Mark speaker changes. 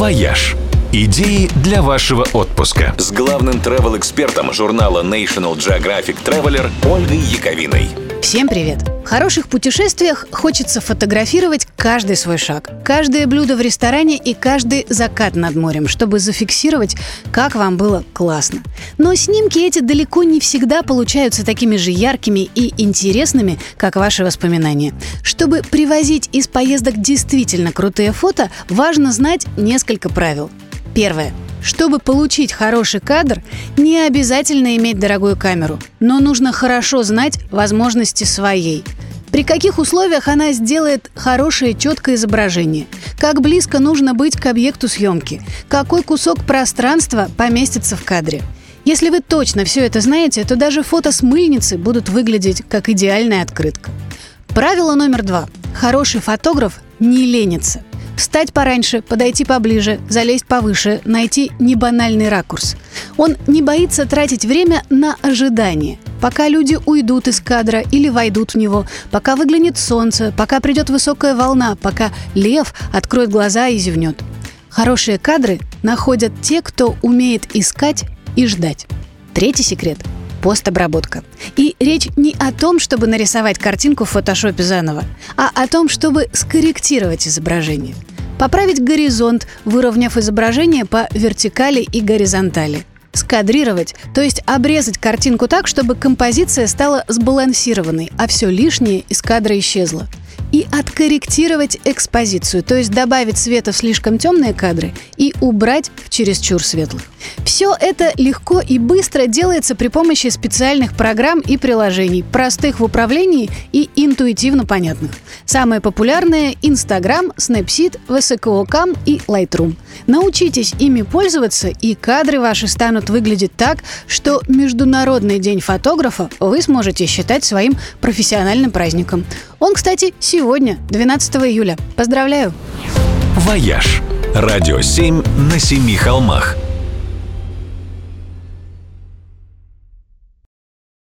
Speaker 1: «Вояж». Идеи для вашего отпуска. С главным travel-экспертом журнала National Geographic Traveler Ольгой Яковиной.
Speaker 2: Всем привет! Хороших путешествиях хочется фотографировать каждый свой шаг, каждое блюдо в ресторане и каждый закат над морем, чтобы зафиксировать, как вам было классно. Но снимки эти далеко не всегда получаются такими же яркими и интересными, как ваши воспоминания. Чтобы привозить из поездок действительно крутые фото, важно знать несколько правил. Первое. Чтобы получить хороший кадр, не обязательно иметь дорогую камеру, но нужно хорошо знать возможности своей. При каких условиях она сделает хорошее четкое изображение? Как близко нужно быть к объекту съемки? Какой кусок пространства поместится в кадре? Если вы точно все это знаете, то даже фото с мыльницы будут выглядеть как идеальная открытка. Правило номер два. Хороший фотограф не ленится. Встать пораньше, подойти поближе, залезть повыше, найти небанальный ракурс. Он не боится тратить время на ожидание. Пока люди уйдут из кадра или войдут в него, пока выглянет солнце, пока придет высокая волна, пока лев откроет глаза и зевнет. Хорошие кадры находят те, кто умеет искать и ждать. Третий секрет – постобработка. И речь не о том, чтобы нарисовать картинку в фотошопе заново, а о том, чтобы скорректировать изображение – Поправить горизонт, выровняв изображение по вертикали и горизонтали. Скадрировать, то есть обрезать картинку так, чтобы композиция стала сбалансированной, а все лишнее из кадра исчезло и откорректировать экспозицию, то есть добавить света в слишком темные кадры и убрать в чересчур светлых. Все это легко и быстро делается при помощи специальных программ и приложений, простых в управлении и интуитивно понятных. Самые популярные – Instagram, Snapseed, VSCO Cam и Lightroom. Научитесь ими пользоваться, и кадры ваши станут выглядеть так, что Международный день фотографа вы сможете считать своим профессиональным праздником. Он, кстати, сегодня, 12 июля. Поздравляю!
Speaker 1: «Вояж» – радио 7 на семи холмах –